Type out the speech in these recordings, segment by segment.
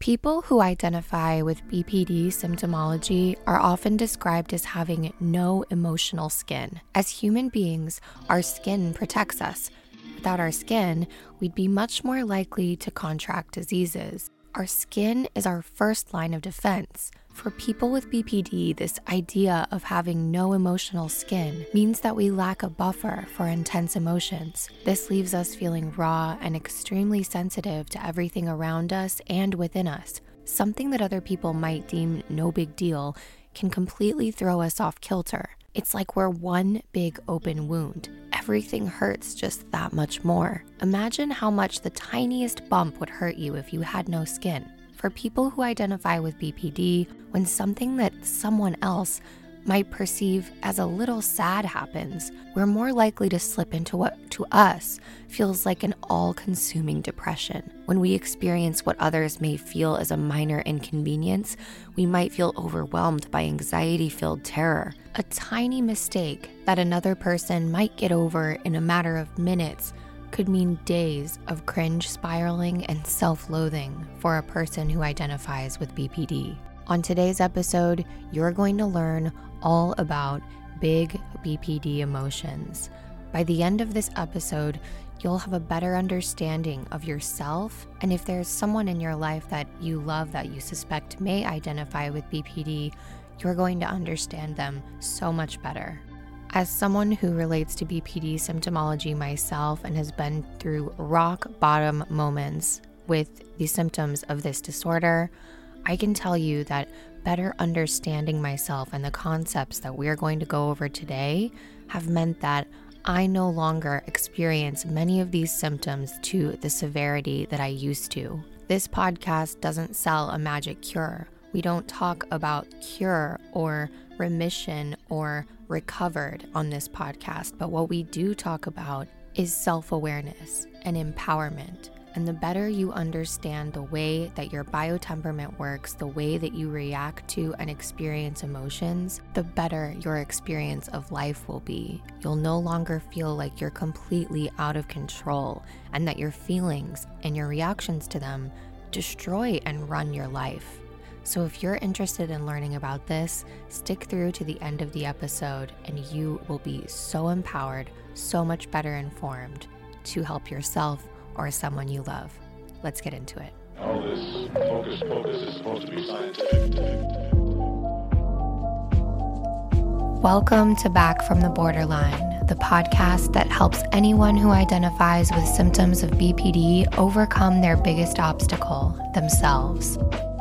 People who identify with BPD symptomology are often described as having no emotional skin. As human beings, our skin protects us. Without our skin, we'd be much more likely to contract diseases. Our skin is our first line of defense. For people with BPD, this idea of having no emotional skin means that we lack a buffer for intense emotions. This leaves us feeling raw and extremely sensitive to everything around us and within us. Something that other people might deem no big deal can completely throw us off kilter. It's like we're one big open wound. Everything hurts just that much more. Imagine how much the tiniest bump would hurt you if you had no skin. For people who identify with BPD, when something that someone else might perceive as a little sad happens, we're more likely to slip into what to us feels like an all consuming depression. When we experience what others may feel as a minor inconvenience, we might feel overwhelmed by anxiety filled terror. A tiny mistake that another person might get over in a matter of minutes could mean days of cringe spiraling and self loathing for a person who identifies with BPD. On today's episode, you're going to learn all about big BPD emotions. By the end of this episode, you'll have a better understanding of yourself. And if there's someone in your life that you love that you suspect may identify with BPD, you're going to understand them so much better. As someone who relates to BPD symptomology myself and has been through rock bottom moments with the symptoms of this disorder, I can tell you that better understanding myself and the concepts that we are going to go over today have meant that I no longer experience many of these symptoms to the severity that I used to. This podcast doesn't sell a magic cure. We don't talk about cure or remission or recovered on this podcast, but what we do talk about is self awareness and empowerment. And the better you understand the way that your biotemperament works, the way that you react to and experience emotions, the better your experience of life will be. You'll no longer feel like you're completely out of control and that your feelings and your reactions to them destroy and run your life. So, if you're interested in learning about this, stick through to the end of the episode and you will be so empowered, so much better informed to help yourself or someone you love. Let's get into it. All this focus, focus is supposed to be scientific. Welcome to Back from the Borderline, the podcast that helps anyone who identifies with symptoms of BPD overcome their biggest obstacle, themselves.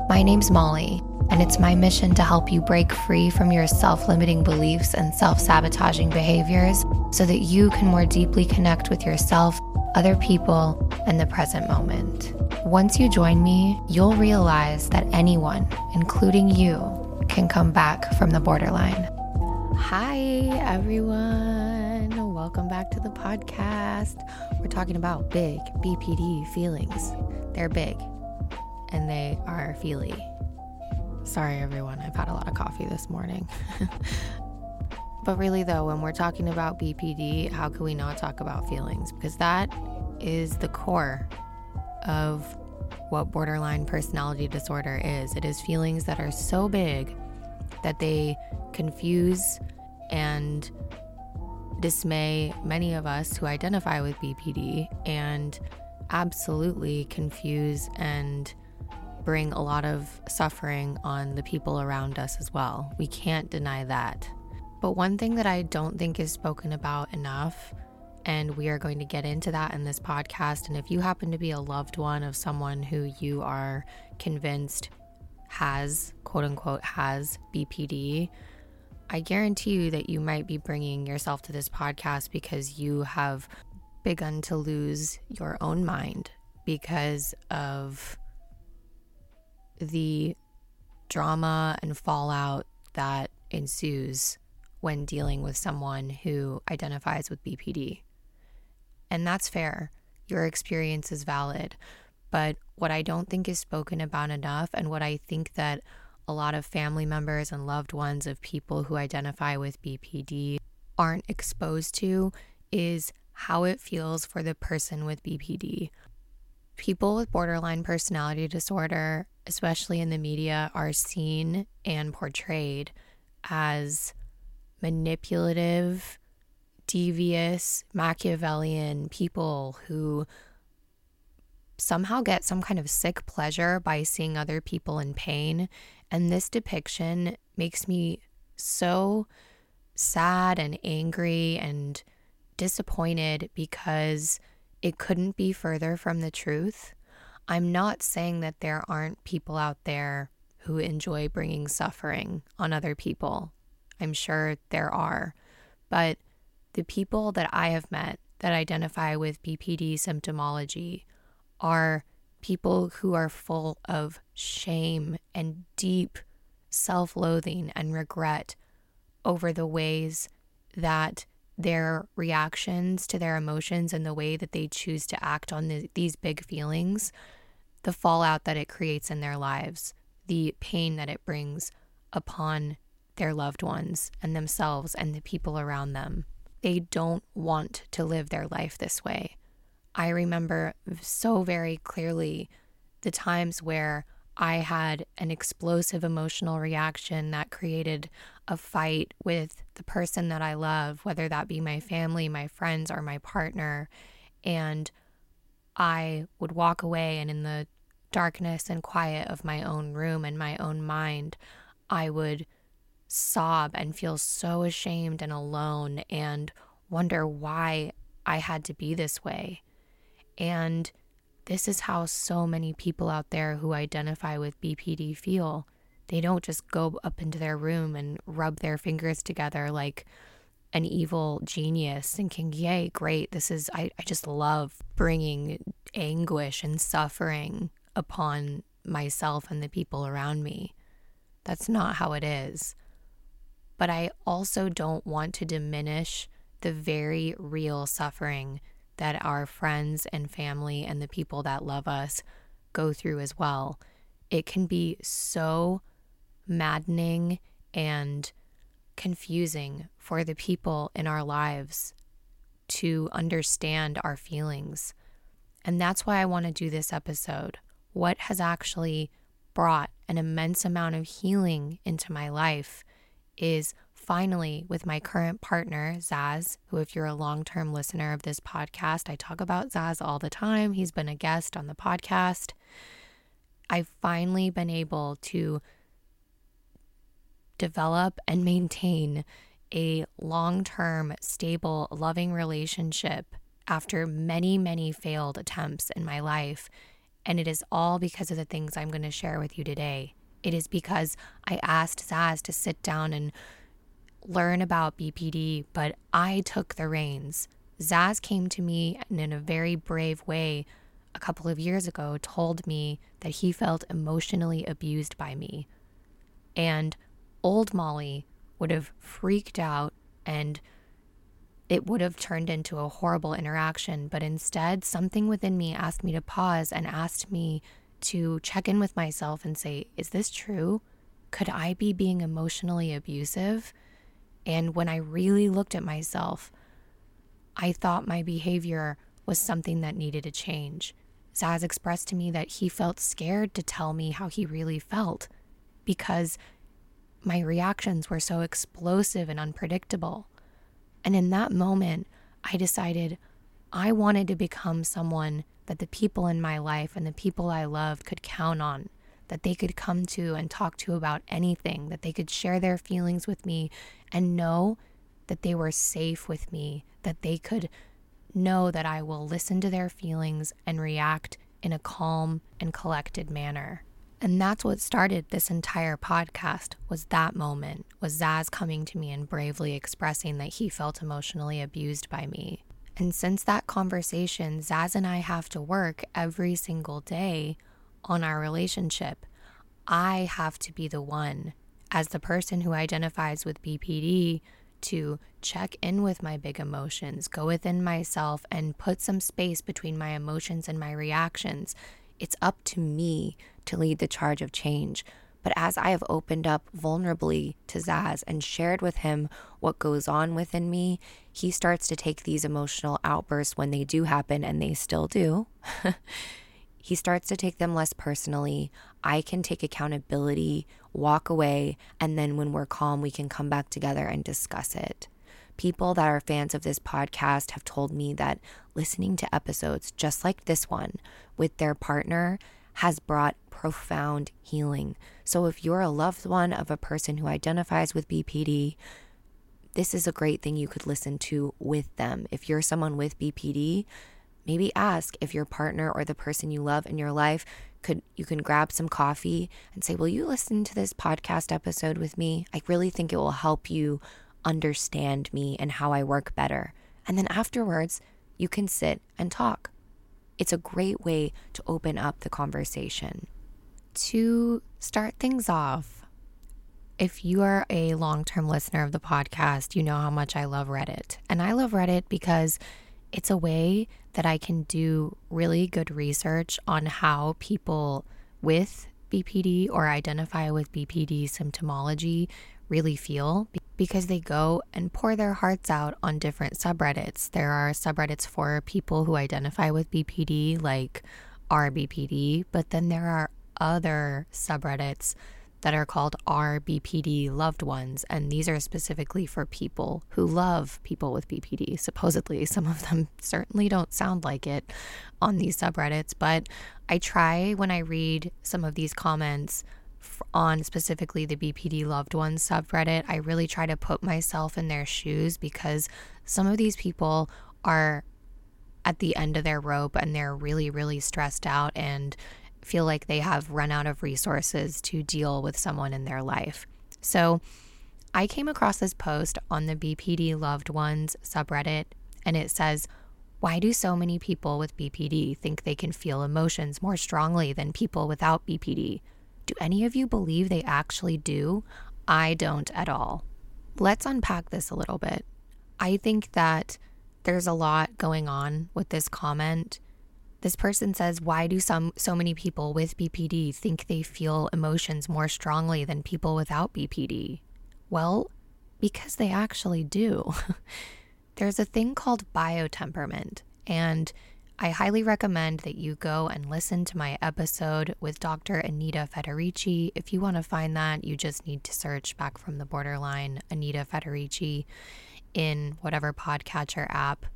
My name's Molly, and it's my mission to help you break free from your self limiting beliefs and self sabotaging behaviors so that you can more deeply connect with yourself, other people, and the present moment. Once you join me, you'll realize that anyone, including you, can come back from the borderline. Hi, everyone. Welcome back to the podcast. We're talking about big BPD feelings. They're big and they are feely. Sorry, everyone, I've had a lot of coffee this morning. but really, though, when we're talking about BPD, how can we not talk about feelings? Because that is the core of what borderline personality disorder is. It is feelings that are so big that they confuse and dismay many of us who identify with BPD and absolutely confuse and bring a lot of suffering on the people around us as well. We can't deny that. But one thing that I don't think is spoken about enough, and we are going to get into that in this podcast. And if you happen to be a loved one of someone who you are convinced has, quote unquote, has BPD, I guarantee you that you might be bringing yourself to this podcast because you have begun to lose your own mind because of the drama and fallout that ensues when dealing with someone who identifies with BPD. And that's fair. Your experience is valid. But what I don't think is spoken about enough, and what I think that a lot of family members and loved ones of people who identify with BPD aren't exposed to, is how it feels for the person with BPD. People with borderline personality disorder, especially in the media, are seen and portrayed as manipulative, devious, Machiavellian people who somehow get some kind of sick pleasure by seeing other people in pain. And this depiction makes me so sad and angry and disappointed because it couldn't be further from the truth. I'm not saying that there aren't people out there who enjoy bringing suffering on other people. I'm sure there are. But the people that I have met that identify with BPD symptomology are people who are full of shame and deep self loathing and regret over the ways that their reactions to their emotions and the way that they choose to act on the, these big feelings, the fallout that it creates in their lives, the pain that it brings upon their loved ones and themselves and the people around them. They don't want to live their life this way. I remember so very clearly the times where I had an explosive emotional reaction that created a fight with the person that I love, whether that be my family, my friends, or my partner. And I would walk away, and in the darkness and quiet of my own room and my own mind, I would sob and feel so ashamed and alone and wonder why I had to be this way. And this is how so many people out there who identify with BPD feel. They don't just go up into their room and rub their fingers together like an evil genius, thinking, Yay, great, this is, I, I just love bringing anguish and suffering upon myself and the people around me. That's not how it is. But I also don't want to diminish the very real suffering that our friends and family and the people that love us go through as well. It can be so maddening and confusing for the people in our lives to understand our feelings. And that's why I want to do this episode. What has actually brought an immense amount of healing into my life is finally, with my current partner, Zaz, who, if you're a long term listener of this podcast, I talk about Zaz all the time. He's been a guest on the podcast. I've finally been able to develop and maintain a long term, stable, loving relationship after many, many failed attempts in my life. And it is all because of the things I'm going to share with you today. It is because I asked Zaz to sit down and learn about BPD, but I took the reins. Zaz came to me and in a very brave way a couple of years ago told me that he felt emotionally abused by me. And old Molly would have freaked out and it would have turned into a horrible interaction. But instead, something within me asked me to pause and asked me to check in with myself and say, Is this true? Could I be being emotionally abusive? And when I really looked at myself, I thought my behavior was something that needed to change. Zaz expressed to me that he felt scared to tell me how he really felt because my reactions were so explosive and unpredictable. And in that moment, I decided I wanted to become someone that the people in my life and the people I loved could count on that they could come to and talk to about anything, that they could share their feelings with me and know that they were safe with me, that they could know that I will listen to their feelings and react in a calm and collected manner. And that's what started this entire podcast was that moment, was Zaz coming to me and bravely expressing that he felt emotionally abused by me. And since that conversation, Zaz and I have to work every single day on our relationship. I have to be the one, as the person who identifies with BPD, to check in with my big emotions, go within myself, and put some space between my emotions and my reactions. It's up to me to lead the charge of change. But as I have opened up vulnerably to Zaz and shared with him what goes on within me, he starts to take these emotional outbursts when they do happen, and they still do. he starts to take them less personally. I can take accountability, walk away, and then when we're calm, we can come back together and discuss it. People that are fans of this podcast have told me that listening to episodes just like this one with their partner has brought profound healing. So, if you're a loved one of a person who identifies with BPD, this is a great thing you could listen to with them. If you're someone with BPD, maybe ask if your partner or the person you love in your life could you can grab some coffee and say, "Will you listen to this podcast episode with me? I really think it will help you understand me and how I work better." And then afterwards, you can sit and talk. It's a great way to open up the conversation. To start things off, if you are a long term listener of the podcast, you know how much I love Reddit. And I love Reddit because it's a way that I can do really good research on how people with BPD or identify with BPD symptomology really feel because they go and pour their hearts out on different subreddits. There are subreddits for people who identify with BPD, like RBPD, but then there are other subreddits that are called RBPD loved ones. And these are specifically for people who love people with BPD. Supposedly, some of them certainly don't sound like it on these subreddits, but I try when I read some of these comments on specifically the BPD loved ones subreddit, I really try to put myself in their shoes because some of these people are at the end of their rope and they're really, really stressed out and feel like they have run out of resources to deal with someone in their life. So I came across this post on the BPD loved ones subreddit and it says, why do so many people with BPD think they can feel emotions more strongly than people without BPD? Do any of you believe they actually do? I don't at all. Let's unpack this a little bit. I think that there's a lot going on with this comment. This person says, "Why do some so many people with BPD think they feel emotions more strongly than people without BPD?" Well, because they actually do. There's a thing called biotemperament, and I highly recommend that you go and listen to my episode with Dr. Anita Federici. If you want to find that, you just need to search back from the borderline Anita Federici in whatever podcatcher app.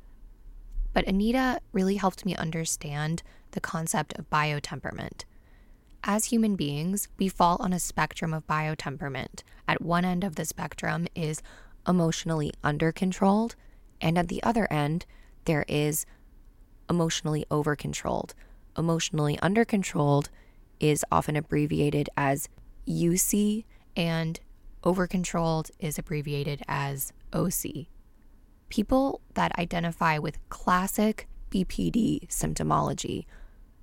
But Anita really helped me understand the concept of biotemperament. As human beings, we fall on a spectrum of biotemperament. At one end of the spectrum is emotionally undercontrolled, and at the other end, there is emotionally over controlled. Emotionally under controlled is often abbreviated as UC, and over controlled is abbreviated as OC. People that identify with classic BPD symptomology,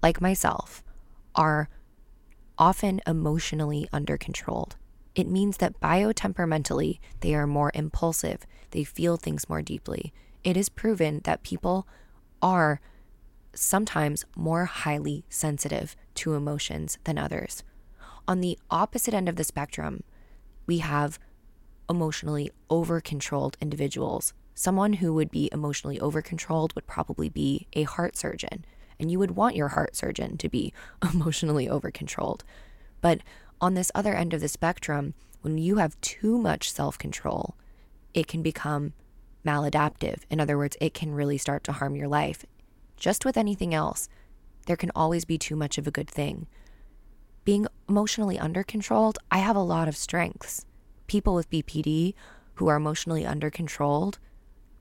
like myself, are often emotionally under controlled. It means that biotemperamentally, they are more impulsive, they feel things more deeply. It is proven that people are sometimes more highly sensitive to emotions than others. On the opposite end of the spectrum, we have emotionally over controlled individuals. Someone who would be emotionally over controlled would probably be a heart surgeon, and you would want your heart surgeon to be emotionally over controlled. But on this other end of the spectrum, when you have too much self control, it can become maladaptive. In other words, it can really start to harm your life. Just with anything else, there can always be too much of a good thing. Being emotionally under controlled, I have a lot of strengths. People with BPD who are emotionally under controlled,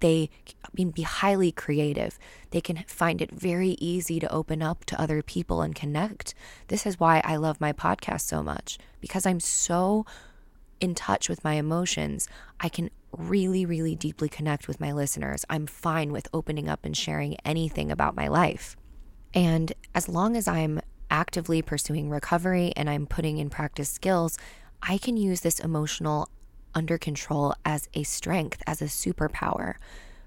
they can be highly creative. They can find it very easy to open up to other people and connect. This is why I love my podcast so much because I'm so in touch with my emotions. I can really, really deeply connect with my listeners. I'm fine with opening up and sharing anything about my life. And as long as I'm actively pursuing recovery and I'm putting in practice skills, I can use this emotional under control as a strength, as a superpower.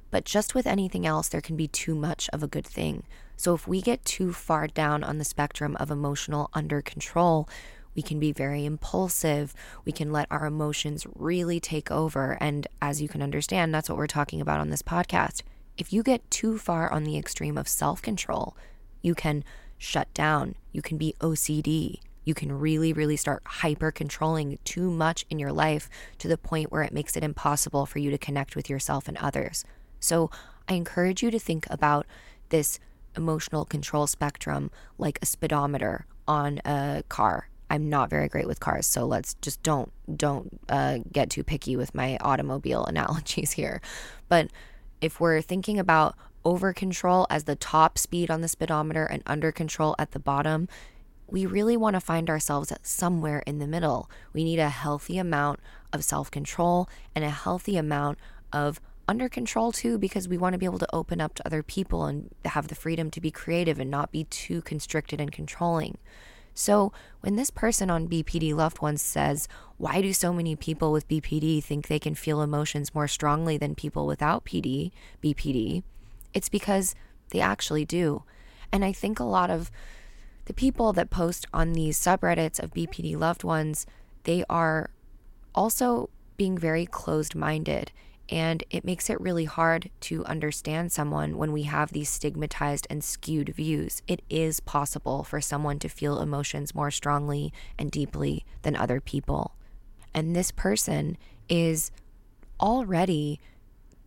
But just with anything else, there can be too much of a good thing. So if we get too far down on the spectrum of emotional under control, we can be very impulsive. We can let our emotions really take over. And as you can understand, that's what we're talking about on this podcast. If you get too far on the extreme of self control, you can shut down, you can be OCD, you can really, really start hyper controlling too much in your life to the point where it makes it impossible for you to connect with yourself and others. So I encourage you to think about this emotional control spectrum like a speedometer on a car. I'm not very great with cars, so let's just don't don't uh, get too picky with my automobile analogies here. But if we're thinking about over control as the top speed on the speedometer and under control at the bottom, we really want to find ourselves somewhere in the middle. We need a healthy amount of self control and a healthy amount of under control too, because we want to be able to open up to other people and have the freedom to be creative and not be too constricted and controlling. So, when this person on BPD Loved Ones says, Why do so many people with BPD think they can feel emotions more strongly than people without PD, BPD? It's because they actually do. And I think a lot of the people that post on these subreddits of BPD loved ones, they are also being very closed minded. And it makes it really hard to understand someone when we have these stigmatized and skewed views. It is possible for someone to feel emotions more strongly and deeply than other people. And this person is already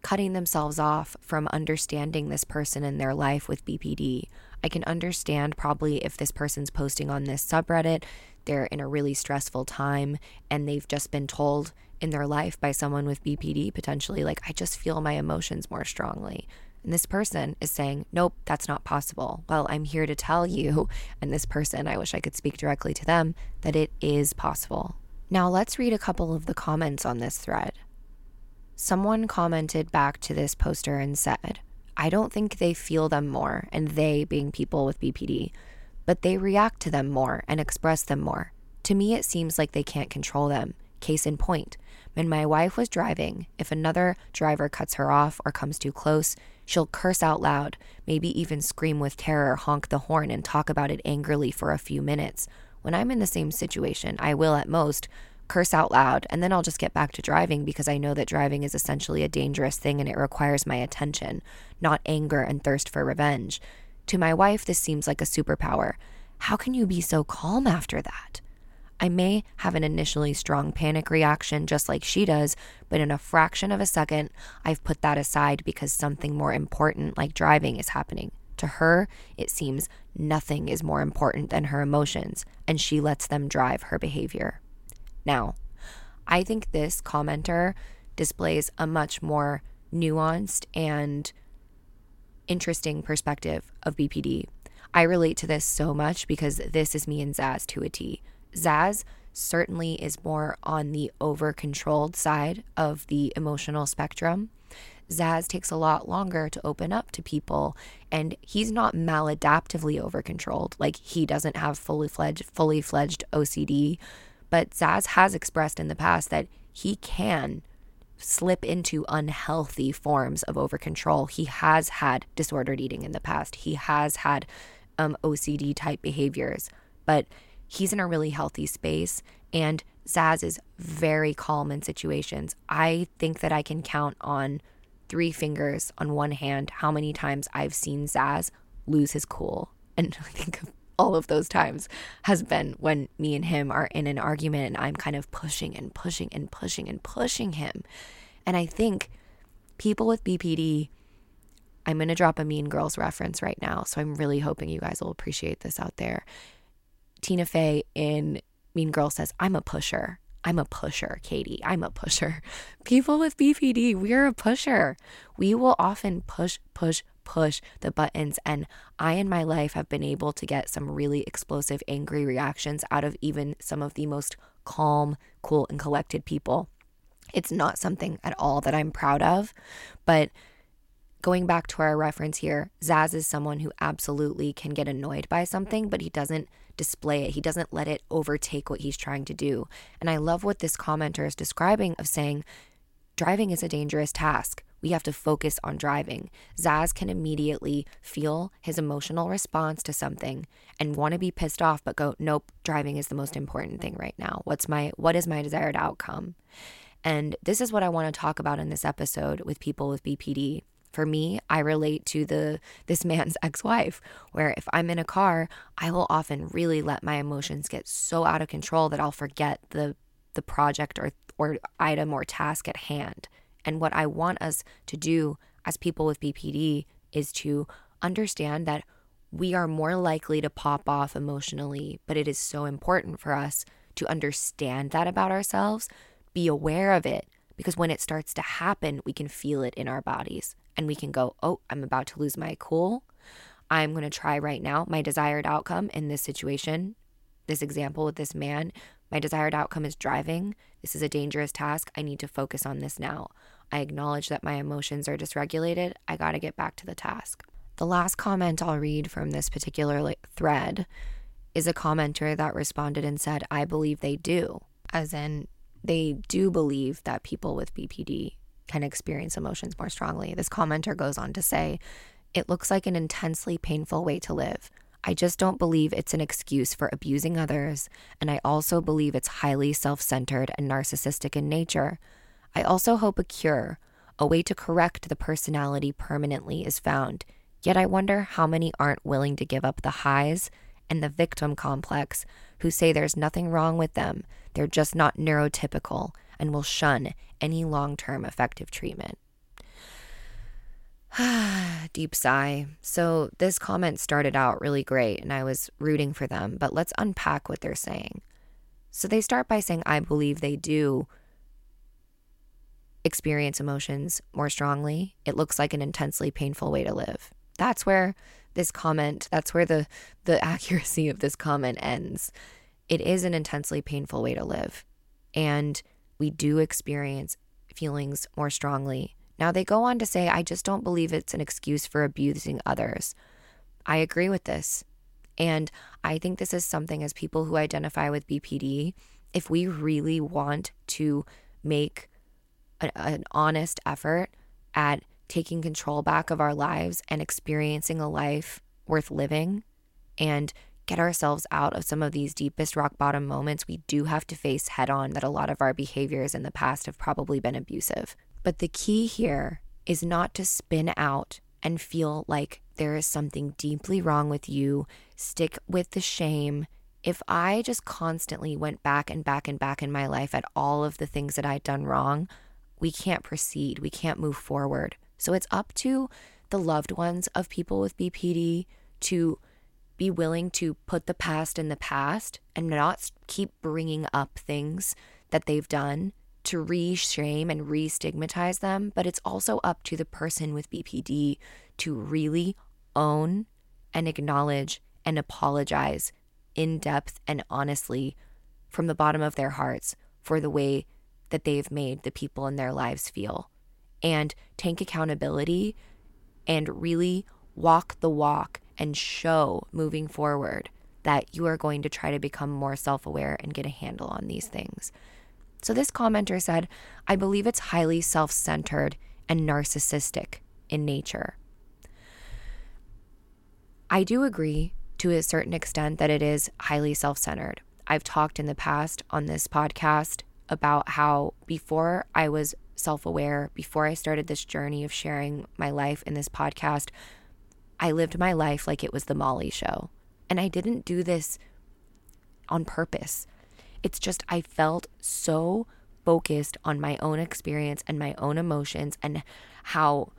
cutting themselves off from understanding this person in their life with BPD. I can understand probably if this person's posting on this subreddit, they're in a really stressful time and they've just been told in their life by someone with BPD, potentially, like, I just feel my emotions more strongly. And this person is saying, Nope, that's not possible. Well, I'm here to tell you, and this person, I wish I could speak directly to them, that it is possible. Now, let's read a couple of the comments on this thread. Someone commented back to this poster and said, I don't think they feel them more, and they being people with BPD, but they react to them more and express them more. To me, it seems like they can't control them. Case in point, when my wife was driving, if another driver cuts her off or comes too close, she'll curse out loud, maybe even scream with terror, honk the horn, and talk about it angrily for a few minutes. When I'm in the same situation, I will at most curse out loud, and then I'll just get back to driving because I know that driving is essentially a dangerous thing and it requires my attention, not anger and thirst for revenge. To my wife, this seems like a superpower. How can you be so calm after that? I may have an initially strong panic reaction just like she does, but in a fraction of a second, I've put that aside because something more important, like driving, is happening. To her, it seems nothing is more important than her emotions, and she lets them drive her behavior. Now, I think this commenter displays a much more nuanced and interesting perspective of BPD. I relate to this so much because this is me and Zaz to a T. Zaz certainly is more on the over controlled side of the emotional spectrum. Zaz takes a lot longer to open up to people and he's not maladaptively over controlled. Like he doesn't have fully fledged fully fledged OCD but Zaz has expressed in the past that he can slip into unhealthy forms of over control. He has had disordered eating in the past, he has had um, OCD type behaviors, but he's in a really healthy space. And Zaz is very calm in situations. I think that I can count on three fingers on one hand how many times I've seen Zaz lose his cool. And I think all of those times has been when me and him are in an argument and I'm kind of pushing and pushing and pushing and pushing him. And I think people with BPD, I'm going to drop a Mean Girls reference right now. So I'm really hoping you guys will appreciate this out there. Tina Fey in Mean Girls says, I'm a pusher. I'm a pusher, Cady. I'm a pusher. People with BPD, we're a pusher. We will often push, push, push the buttons. And I, in my life, have been able to get some really explosive, angry reactions out of even some of the most calm, cool, and collected people. It's not something at all that I'm proud of, but going back to our reference here, Zaz is someone who absolutely can get annoyed by something, but he doesn't display it. He doesn't let it overtake what he's trying to do. And I love what this commenter is describing of saying driving is a dangerous task. We have to focus on driving. Zaz can immediately feel his emotional response to something and want to be pissed off but go, "Nope, driving is the most important thing right now. What's my what is my desired outcome?" And this is what I want to talk about in this episode with people with BPD for me, I relate to the this man's ex-wife where if I'm in a car, I will often really let my emotions get so out of control that I'll forget the the project or or item or task at hand. And what I want us to do as people with BPD is to understand that we are more likely to pop off emotionally, but it is so important for us to understand that about ourselves, be aware of it, because when it starts to happen, we can feel it in our bodies and we can go, oh, I'm about to lose my cool. I'm going to try right now my desired outcome in this situation. This example with this man, my desired outcome is driving. This is a dangerous task. I need to focus on this now. I acknowledge that my emotions are dysregulated. I got to get back to the task. The last comment I'll read from this particular thread is a commenter that responded and said, I believe they do, as in, they do believe that people with BPD can experience emotions more strongly. This commenter goes on to say, It looks like an intensely painful way to live. I just don't believe it's an excuse for abusing others, and I also believe it's highly self centered and narcissistic in nature. I also hope a cure, a way to correct the personality permanently, is found. Yet I wonder how many aren't willing to give up the highs and the victim complex who say there's nothing wrong with them, they're just not neurotypical and will shun any long term effective treatment. Deep sigh. So, this comment started out really great and I was rooting for them, but let's unpack what they're saying. So, they start by saying, I believe they do experience emotions more strongly. It looks like an intensely painful way to live. That's where this comment, that's where the, the accuracy of this comment ends. It is an intensely painful way to live. And we do experience feelings more strongly. Now, they go on to say, I just don't believe it's an excuse for abusing others. I agree with this. And I think this is something as people who identify with BPD, if we really want to make a, an honest effort at taking control back of our lives and experiencing a life worth living and get ourselves out of some of these deepest rock bottom moments, we do have to face head on that a lot of our behaviors in the past have probably been abusive. But the key here is not to spin out and feel like there is something deeply wrong with you, stick with the shame. If I just constantly went back and back and back in my life at all of the things that I'd done wrong, we can't proceed, we can't move forward. So it's up to the loved ones of people with BPD to be willing to put the past in the past and not keep bringing up things that they've done to re shame and re stigmatize them. But it's also up to the person with BPD to really own and acknowledge and apologize in depth and honestly from the bottom of their hearts for the way that they've made the people in their lives feel and take accountability and really walk the walk and show moving forward that you are going to try to become more self aware and get a handle on these things. So, this commenter said, I believe it's highly self centered and narcissistic in nature. I do agree to a certain extent that it is highly self centered. I've talked in the past on this podcast about how before I was self aware, before I started this journey of sharing my life in this podcast, I lived my life like it was the Molly show. And I didn't do this on purpose. It's just I felt so focused on my own experience and my own emotions and how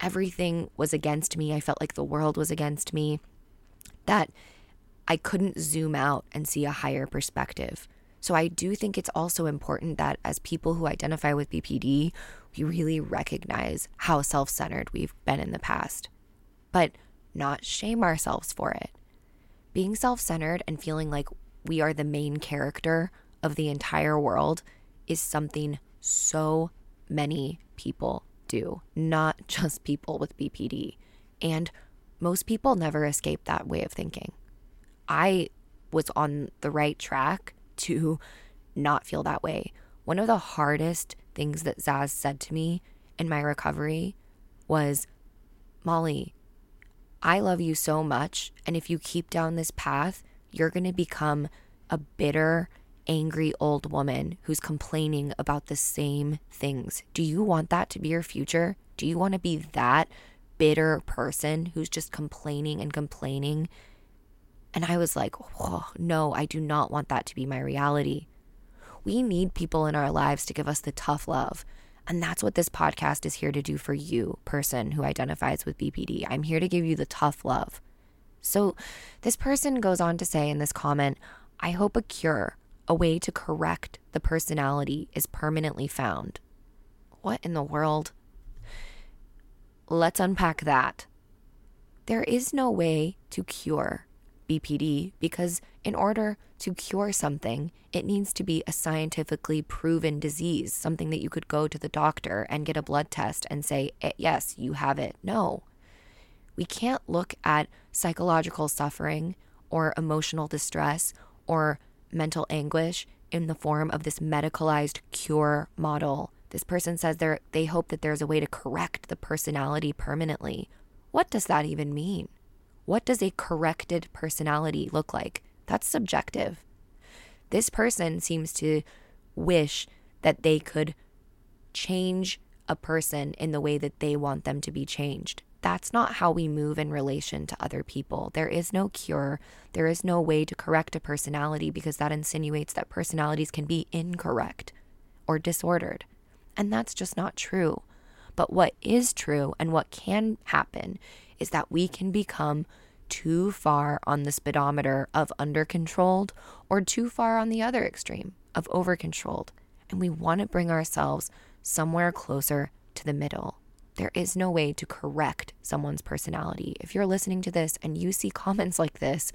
everything was against me. I felt like the world was against me that I couldn't zoom out and see a higher perspective. So I do think it's also important that as people who identify with BPD, we really recognize how self centered we've been in the past but not shame ourselves for it. Being self centered and feeling like we are the main character of the entire world is something so many people do, not just people with BPD. And most people never escape that way of thinking. I was on the right track to not feel that way. One of the hardest things that Zaz said to me in my recovery was Molly, I love you so much. And if you keep down this path, you're going to become a bitter, angry old woman who's complaining about the same things. Do you want that to be your future? Do you want to be that bitter person who's just complaining and complaining? And I was like, oh, no, I do not want that to be my reality. We need people in our lives to give us the tough love. And that's what this podcast is here to do for you, person who identifies with BPD. I'm here to give you the tough love. So, this person goes on to say in this comment, I hope a cure, a way to correct the personality, is permanently found. What in the world? Let's unpack that. There is no way to cure BPD because, in order to cure something, it needs to be a scientifically proven disease, something that you could go to the doctor and get a blood test and say, eh, yes, you have it. No. We can't look at psychological suffering or emotional distress or mental anguish in the form of this medicalized cure model. This person says they they hope that there's a way to correct the personality permanently. What does that even mean? What does a corrected personality look like? That's subjective. This person seems to wish that they could change a person in the way that they want them to be changed. That's not how we move in relation to other people. There is no cure. There is no way to correct a personality because that insinuates that personalities can be incorrect or disordered. And that's just not true. But what is true and what can happen is that we can become too far on the speedometer of under controlled or too far on the other extreme of over controlled. And we want to bring ourselves somewhere closer to the middle. There is no way to correct someone's personality. If you're listening to this and you see comments like this,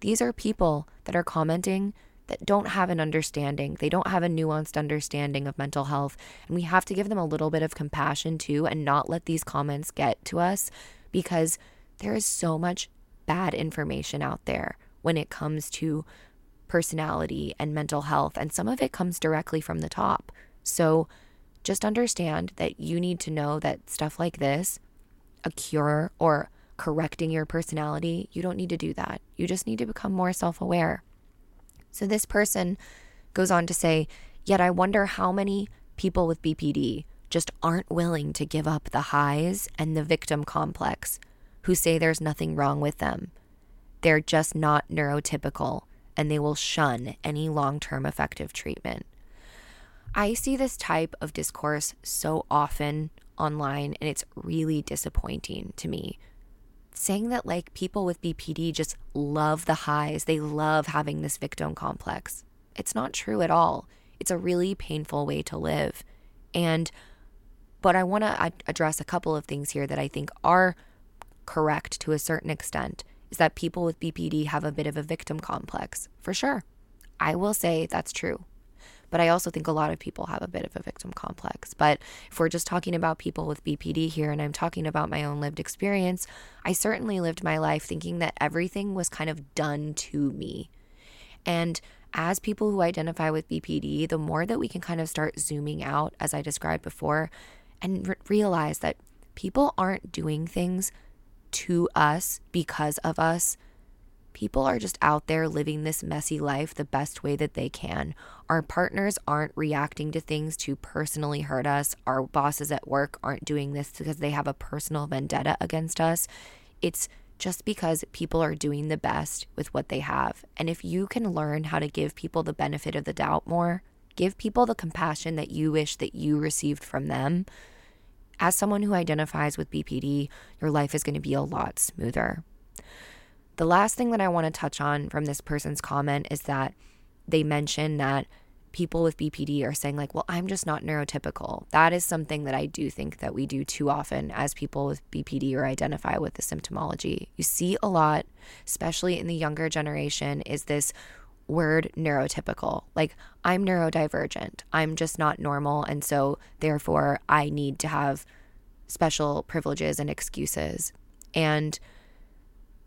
these are people that are commenting that don't have an understanding. They don't have a nuanced understanding of mental health. And we have to give them a little bit of compassion too and not let these comments get to us because there is so much bad information out there when it comes to personality and mental health. And some of it comes directly from the top. So just understand that you need to know that stuff like this, a cure or correcting your personality, you don't need to do that. You just need to become more self aware. So this person goes on to say, Yet I wonder how many people with BPD just aren't willing to give up the highs and the victim complex who say there's nothing wrong with them. They're just not neurotypical and they will shun any long term effective treatment. I see this type of discourse so often online and it's really disappointing to me. Saying that like people with BPD just love the highs, they love having this victim complex. It's not true at all. It's a really painful way to live. And but I want to address a couple of things here that I think are correct to a certain extent is that people with BPD have a bit of a victim complex, for sure. I will say that's true. But I also think a lot of people have a bit of a victim complex. But if we're just talking about people with BPD here and I'm talking about my own lived experience, I certainly lived my life thinking that everything was kind of done to me. And as people who identify with BPD, the more that we can kind of start zooming out, as I described before, and re- realize that people aren't doing things to us because of us. People are just out there living this messy life the best way that they can. Our partners aren't reacting to things to personally hurt us. Our bosses at work aren't doing this because they have a personal vendetta against us. It's just because people are doing the best with what they have. And if you can learn how to give people the benefit of the doubt more, give people the compassion that you wish that you received from them, as someone who identifies with BPD, your life is going to be a lot smoother. The last thing that I want to touch on from this person's comment is that they mention that people with BPD are saying like, "Well, I'm just not neurotypical." That is something that I do think that we do too often as people with BPD or identify with the symptomology. You see a lot, especially in the younger generation, is this word neurotypical. Like, I'm neurodivergent. I'm just not normal. And so, therefore, I need to have special privileges and excuses. And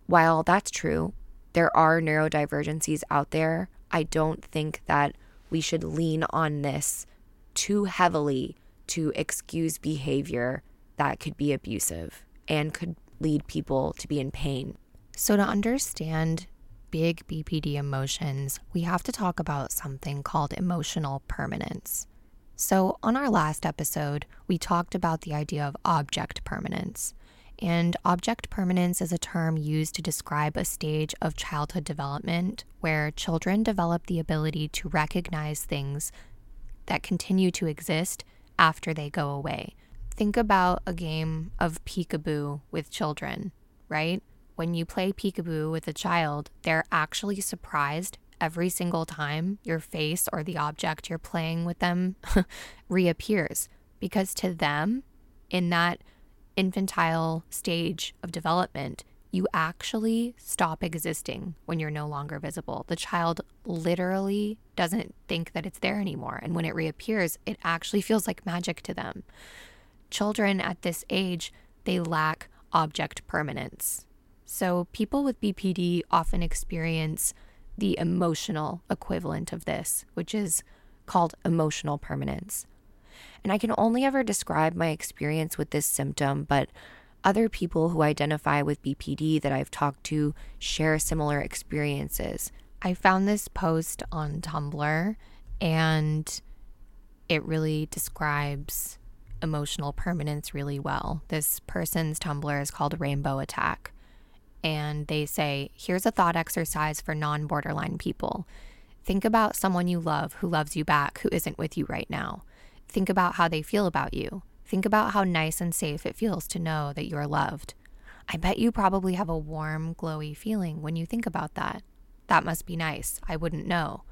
while that's true, there are neurodivergencies out there. I don't think that we should lean on this too heavily to excuse behavior that could be abusive and could lead people to be in pain. So, to understand big BPD emotions, we have to talk about something called emotional permanence. So, on our last episode, we talked about the idea of object permanence. And object permanence is a term used to describe a stage of childhood development where children develop the ability to recognize things that continue to exist after they go away. Think about a game of peekaboo with children, right? When you play peekaboo with a child, they're actually surprised every single time your face or the object you're playing with them reappears because to them, in that infantile stage of development, you actually stop existing when you're no longer visible. The child literally doesn't think that it's there anymore. And when it reappears, it actually feels like magic to them. Children at this age, they lack object permanence. So people with BPD often experience the emotional equivalent of this, which is called emotional permanence. And I can only ever describe my experience with this symptom, but other people who identify with BPD that I've talked to share similar experiences. I found this post on Tumblr and it really describes emotional permanence really well. This person's Tumblr is called Rainbow Attack. And they say, here's a thought exercise for non borderline people. Think about someone you love who loves you back who isn't with you right now. Think about how they feel about you. Think about how nice and safe it feels to know that you're loved. I bet you probably have a warm, glowy feeling when you think about that. That must be nice. I wouldn't know.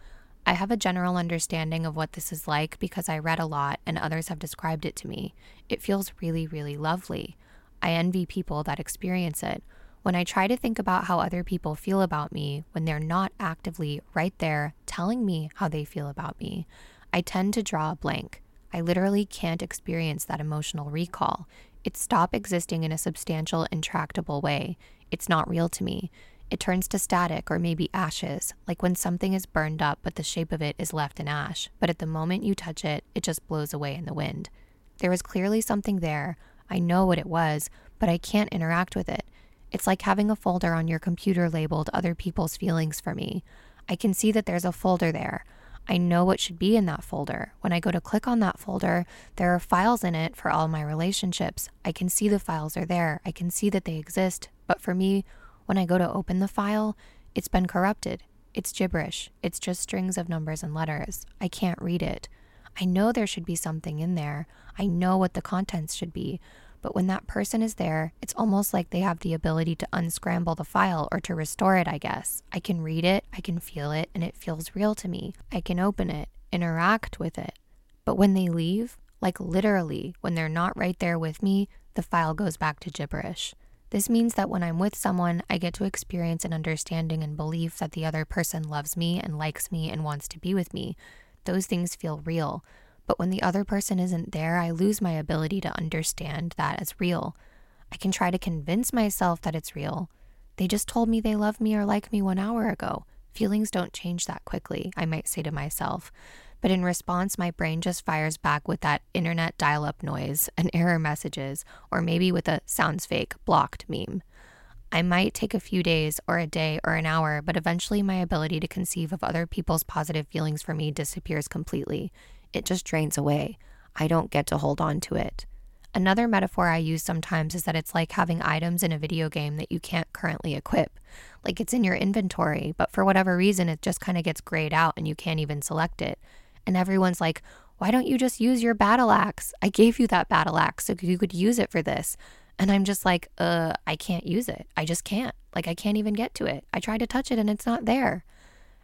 I have a general understanding of what this is like because I read a lot and others have described it to me. It feels really, really lovely. I envy people that experience it. When I try to think about how other people feel about me when they're not actively right there telling me how they feel about me, I tend to draw a blank. I literally can't experience that emotional recall. It stopped existing in a substantial, intractable way. It's not real to me. It turns to static or maybe ashes, like when something is burned up but the shape of it is left in ash. But at the moment you touch it, it just blows away in the wind. There was clearly something there. I know what it was, but I can't interact with it. It's like having a folder on your computer labeled other people's feelings for me. I can see that there's a folder there. I know what should be in that folder. When I go to click on that folder, there are files in it for all my relationships. I can see the files are there. I can see that they exist. But for me, when I go to open the file, it's been corrupted. It's gibberish. It's just strings of numbers and letters. I can't read it. I know there should be something in there. I know what the contents should be, but when that person is there, it's almost like they have the ability to unscramble the file or to restore it, I guess. I can read it, I can feel it, and it feels real to me. I can open it, interact with it. But when they leave, like literally, when they're not right there with me, the file goes back to gibberish. This means that when I'm with someone, I get to experience an understanding and belief that the other person loves me and likes me and wants to be with me. Those things feel real. But when the other person isn't there, I lose my ability to understand that as real. I can try to convince myself that it's real. They just told me they love me or like me one hour ago. Feelings don't change that quickly, I might say to myself. But in response, my brain just fires back with that internet dial up noise and error messages, or maybe with a sounds fake blocked meme. I might take a few days or a day or an hour, but eventually my ability to conceive of other people's positive feelings for me disappears completely it just drains away. I don't get to hold on to it. Another metaphor I use sometimes is that it's like having items in a video game that you can't currently equip. Like it's in your inventory, but for whatever reason, it just kind of gets grayed out and you can't even select it. And everyone's like, why don't you just use your battle axe? I gave you that battle axe so you could use it for this. And I'm just like, uh, I can't use it. I just can't. Like, I can't even get to it. I try to touch it and it's not there.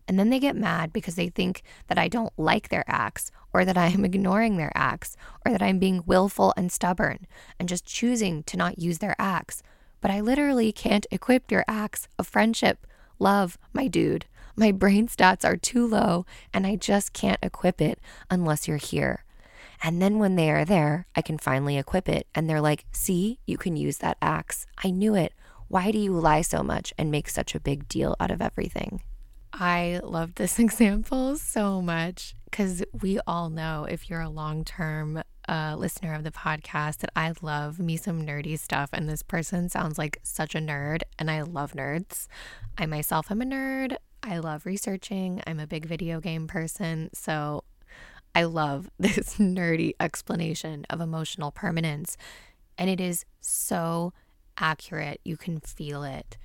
And then they get mad because they think that I don't like their axe, or that I am ignoring their axe, or that I'm being willful and stubborn and just choosing to not use their axe. But I literally can't equip your axe of friendship, love, my dude. My brain stats are too low, and I just can't equip it unless you're here. And then when they are there, I can finally equip it. And they're like, see, you can use that axe. I knew it. Why do you lie so much and make such a big deal out of everything? I love this example so much because we all know if you're a long term uh, listener of the podcast that I love me some nerdy stuff. And this person sounds like such a nerd, and I love nerds. I myself am a nerd. I love researching. I'm a big video game person. So I love this nerdy explanation of emotional permanence. And it is so accurate. You can feel it.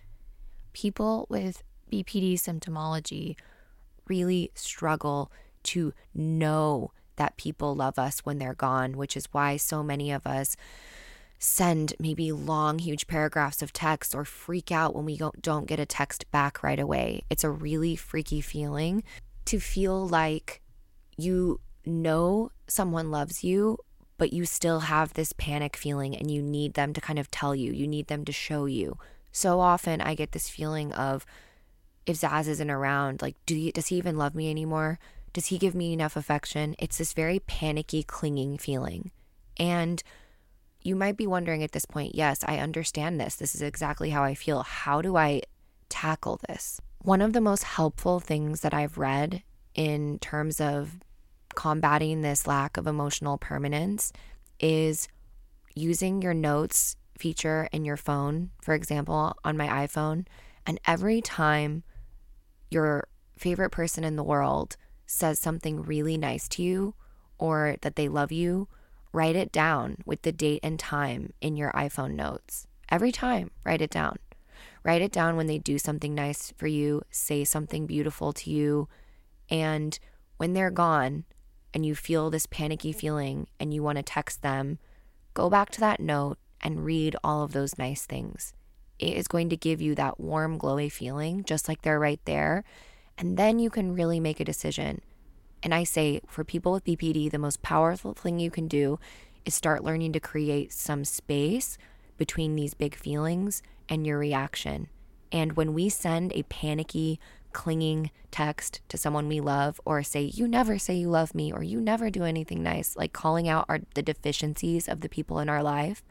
People with BPD symptomology really struggle to know that people love us when they're gone, which is why so many of us send maybe long, huge paragraphs of text or freak out when we don't get a text back right away. It's a really freaky feeling to feel like you know someone loves you, but you still have this panic feeling and you need them to kind of tell you, you need them to show you. So often I get this feeling of if Zaz isn't around, like, do does he even love me anymore? Does he give me enough affection? It's this very panicky, clinging feeling. And you might be wondering at this point, yes, I understand this. This is exactly how I feel. How do I tackle this? One of the most helpful things that I've read in terms of combating this lack of emotional permanence is using your notes feature in your phone, for example, on my iPhone. And every time your favorite person in the world says something really nice to you or that they love you, write it down with the date and time in your iPhone notes. Every time, write it down. Write it down when they do something nice for you, say something beautiful to you. And when they're gone and you feel this panicky feeling and you want to text them, go back to that note and read all of those nice things. It is going to give you that warm, glowy feeling, just like they're right there. And then you can really make a decision. And I say for people with BPD, the most powerful thing you can do is start learning to create some space between these big feelings and your reaction. And when we send a panicky, clinging text to someone we love, or say, You never say you love me, or you never do anything nice, like calling out our, the deficiencies of the people in our life,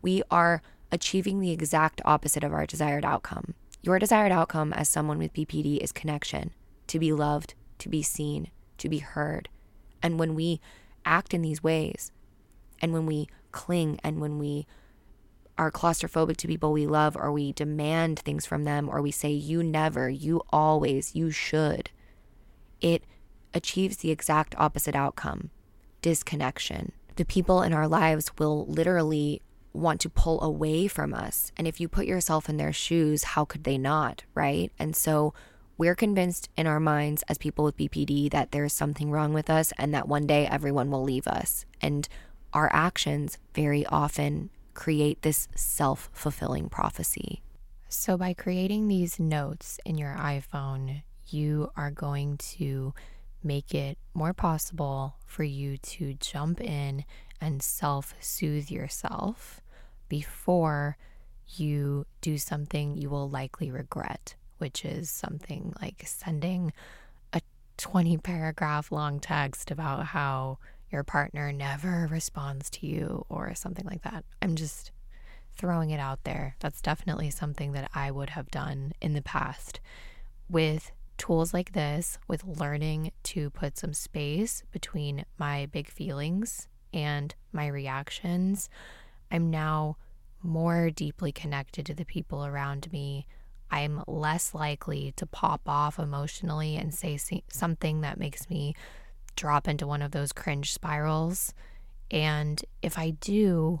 we are achieving the exact opposite of our desired outcome. Your desired outcome as someone with BPD is connection, to be loved, to be seen, to be heard. And when we act in these ways, and when we cling, and when we are claustrophobic to people we love, or we demand things from them, or we say, you never, you always, you should, it achieves the exact opposite outcome disconnection. The people in our lives will literally want to pull away from us. And if you put yourself in their shoes, how could they not, right? And so we're convinced in our minds as people with BPD that there's something wrong with us and that one day everyone will leave us. And our actions very often create this self fulfilling prophecy. So, by creating these notes in your iPhone, you are going to make it more possible for you to jump in and self soothe yourself before you do something you will likely regret, which is something like sending a 20 paragraph long text about how your partner never responds to you or something like that. I'm just throwing it out there. That's definitely something that I would have done in the past. With tools like this, with learning to put some space between my big feelings and my reactions, I'm now more deeply connected to the people around me. I'm less likely to pop off emotionally and say something that makes me drop into one of those cringe spirals. And if I do,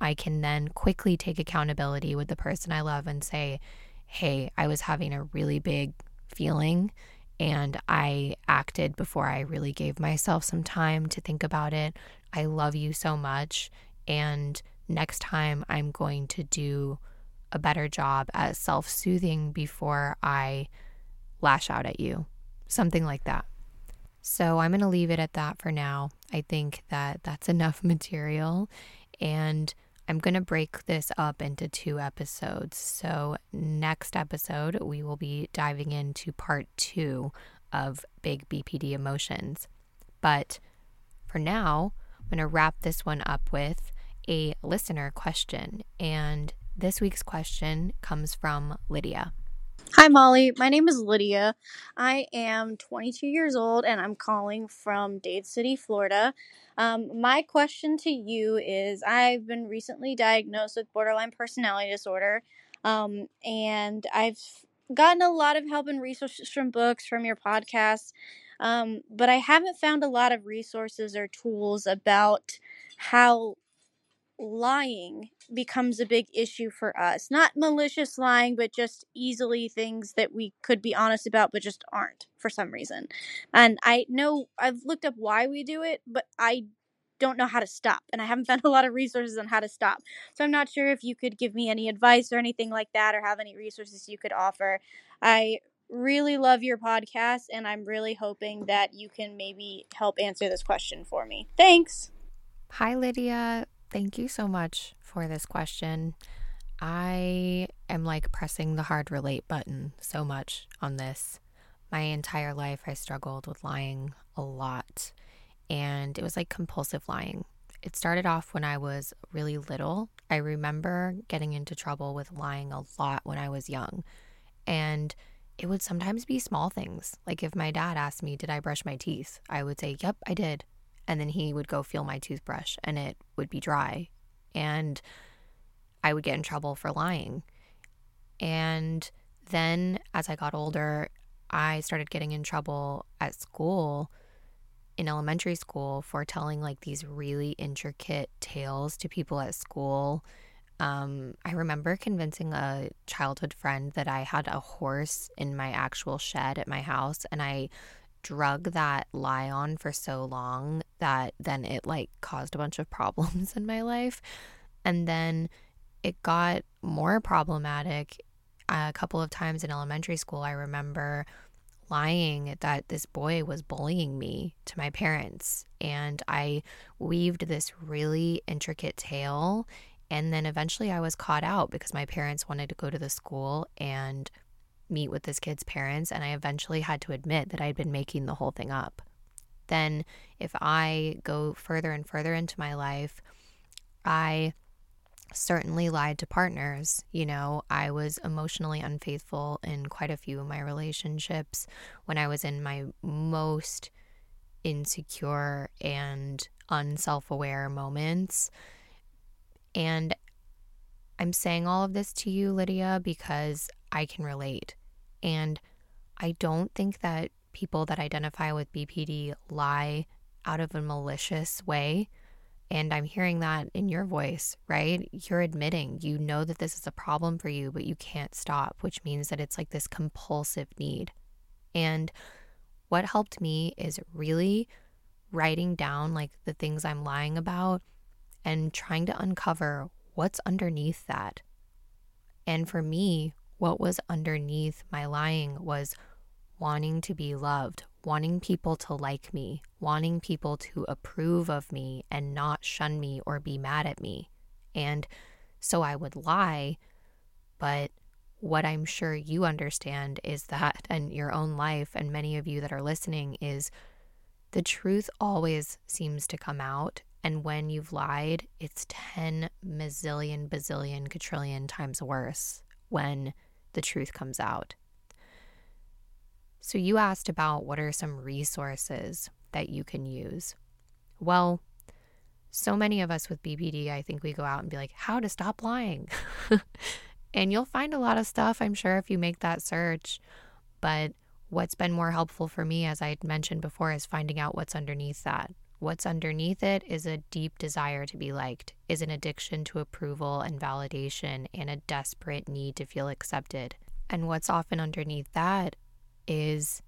I can then quickly take accountability with the person I love and say, hey, I was having a really big feeling and I acted before I really gave myself some time to think about it. I love you so much. And next time I'm going to do a better job at self soothing before I lash out at you. Something like that. So I'm going to leave it at that for now. I think that that's enough material. And I'm going to break this up into two episodes. So, next episode, we will be diving into part two of big BPD emotions. But for now, I'm going to wrap this one up with a listener question. And This week's question comes from Lydia. Hi, Molly. My name is Lydia. I am 22 years old and I'm calling from Dade City, Florida. Um, my question to you is I've been recently diagnosed with borderline personality disorder, um, and I've gotten a lot of help and resources from books, from your podcast, um, but I haven't found a lot of resources or tools about how lying becomes a big issue for us. Not malicious lying, but just easily things that we could be honest about, but just aren't for some reason. And I know I've looked up why we do it, but I don't know how to stop. And I haven't found a lot of resources on how to stop. So I'm not sure if you could give me any advice or anything like that, or have any resources you could offer. I really love your podcast, and I'm really hoping that you can maybe help answer this question for me. Thanks. Hi, Lydia. Thank you so much for this question. I am like pressing the hard relate button so much on this. My entire life, I struggled with lying a lot, and it was like compulsive lying. It started off when I was really little. I remember getting into trouble with lying a lot when I was young, and it would sometimes be small things. Like if my dad asked me, Did I brush my teeth? I would say, Yep, I did and then he would go feel my toothbrush and it would be dry and I would get in trouble for lying. And then as I got older, I started getting in trouble at school in elementary school for telling like these really intricate tales to people at school. Um, I remember convincing a childhood friend that I had a horse in my actual shed at my house, and I drug that lie on for so long that then it like caused a bunch of problems in my life. And then it got more problematic uh, a couple of times in elementary school. I remember lying that this boy was bullying me to my parents. And I weaved this really intricate tale. And then eventually I was caught out because my parents wanted to go to the school and meet with this kid's parents, and I eventually had to admit that I'd been making the whole thing up. Then, if I go further and further into my life, I certainly lied to partners. You know, I was emotionally unfaithful in quite a few of my relationships when I was in my most insecure and unself aware moments. And I'm saying all of this to you, Lydia, because I can relate. And I don't think that people that identify with BPD lie out of a malicious way. And I'm hearing that in your voice, right? You're admitting you know that this is a problem for you, but you can't stop, which means that it's like this compulsive need. And what helped me is really writing down like the things I'm lying about and trying to uncover what's underneath that. And for me, what was underneath my lying was wanting to be loved, wanting people to like me, wanting people to approve of me and not shun me or be mad at me. And so I would lie, but what I'm sure you understand is that, and your own life, and many of you that are listening, is the truth always seems to come out. And when you've lied, it's 10 mazillion, bazillion, quadrillion times worse when the truth comes out. So, you asked about what are some resources that you can use. Well, so many of us with BPD, I think we go out and be like, how to stop lying. and you'll find a lot of stuff, I'm sure, if you make that search. But what's been more helpful for me, as I mentioned before, is finding out what's underneath that. What's underneath it is a deep desire to be liked, is an addiction to approval and validation, and a desperate need to feel accepted. And what's often underneath that is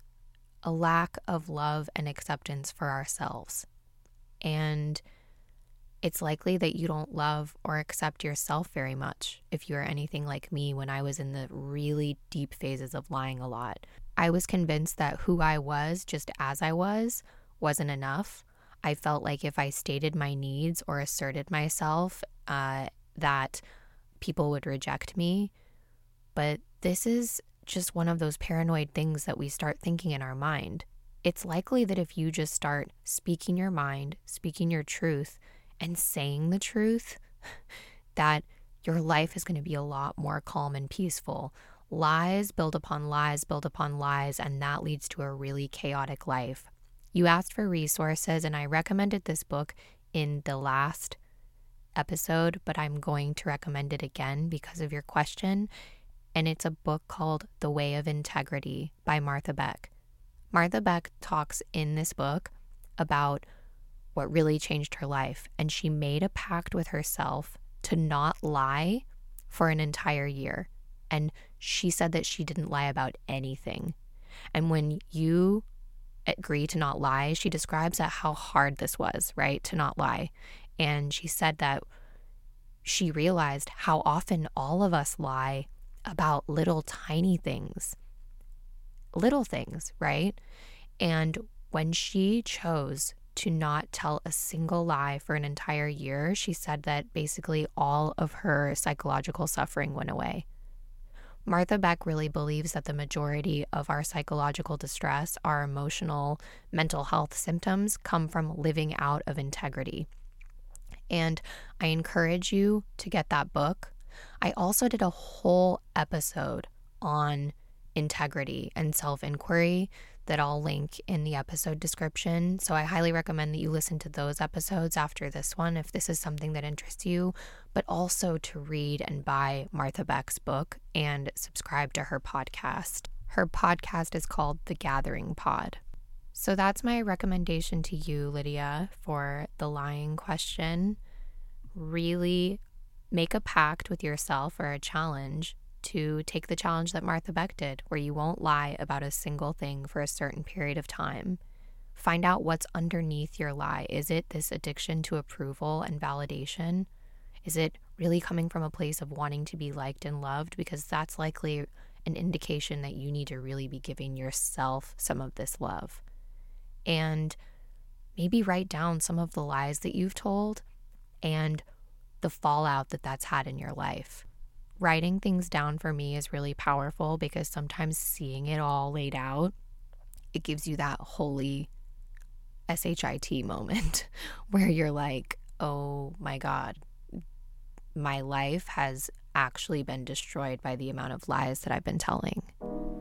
a lack of love and acceptance for ourselves. And it's likely that you don't love or accept yourself very much if you're anything like me when I was in the really deep phases of lying a lot. I was convinced that who I was, just as I was, wasn't enough I felt like if I stated my needs or asserted myself, uh, that people would reject me. But this is just one of those paranoid things that we start thinking in our mind. It's likely that if you just start speaking your mind, speaking your truth, and saying the truth, that your life is going to be a lot more calm and peaceful. Lies build upon lies, build upon lies, and that leads to a really chaotic life. You asked for resources, and I recommended this book in the last episode, but I'm going to recommend it again because of your question. And it's a book called The Way of Integrity by Martha Beck. Martha Beck talks in this book about what really changed her life, and she made a pact with herself to not lie for an entire year. And she said that she didn't lie about anything. And when you agree to not lie, she describes how hard this was, right? To not lie. And she said that she realized how often all of us lie about little tiny things. Little things, right? And when she chose to not tell a single lie for an entire year, she said that basically all of her psychological suffering went away. Martha Beck really believes that the majority of our psychological distress, our emotional, mental health symptoms, come from living out of integrity. And I encourage you to get that book. I also did a whole episode on integrity and self inquiry that I'll link in the episode description. So I highly recommend that you listen to those episodes after this one if this is something that interests you, but also to read and buy Martha Beck's book and subscribe to her podcast. Her podcast is called The Gathering Pod. So that's my recommendation to you, Lydia, for the lying question. Really make a pact with yourself or a challenge to take the challenge that Martha Beck did, where you won't lie about a single thing for a certain period of time. Find out what's underneath your lie. Is it this addiction to approval and validation? Is it really coming from a place of wanting to be liked and loved? Because that's likely an indication that you need to really be giving yourself some of this love. And maybe write down some of the lies that you've told and the fallout that that's had in your life writing things down for me is really powerful because sometimes seeing it all laid out, it gives you that holy SHIT moment where you're like, oh my God, my life has actually been destroyed by the amount of lies that I've been telling.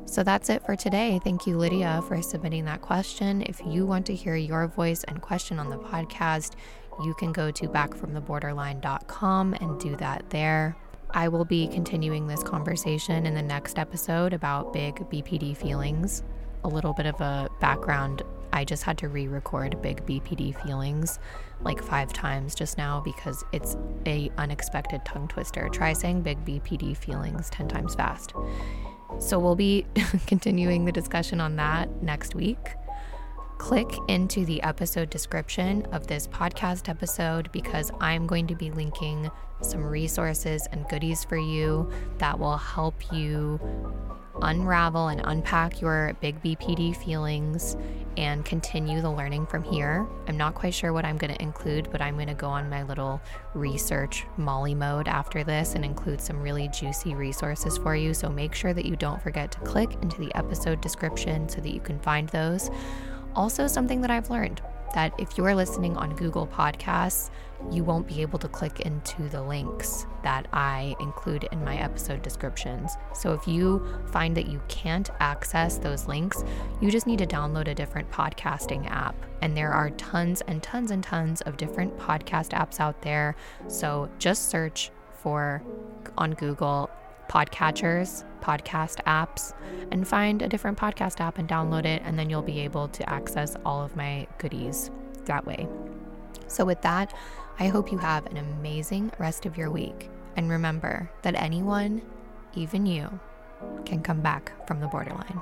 So that's it for today. Thank you, Lydia, for submitting that question. If you want to hear your voice and question on the podcast, you can go to backfromtheborderline.com and do that there. I will be continuing this conversation in the next episode about big BPD feelings. A little bit of a background I just had to re record big BPD feelings like five times just now because it's a unexpected tongue twister. Try saying big BPD feelings 10 times fast. So we'll be continuing the discussion on that next week click into the episode description of this podcast episode because I'm going to be linking some resources and goodies for you that will help you unravel and unpack your big BPD feelings and continue the learning from here. I'm not quite sure what I'm going to include, but I'm going to go on my little research Molly mode after this and include some really juicy resources for you. So make sure that you don't forget to click into the episode description so that you can find those. Also, something that I've learned that if you're listening on Google Podcasts, you won't be able to click into the links that I include in my episode descriptions. So if you find that you can't access those links, you just need to download a different podcasting app. And there are tons and tons and tons of different podcast apps out there. So just search for on Google podcatchers, podcast apps, and find a different podcast app and download it. And then you'll be able to access all of my goodies that way. So, with that, I hope you have an amazing rest of your week. And remember that anyone, even you, can come back from the borderline.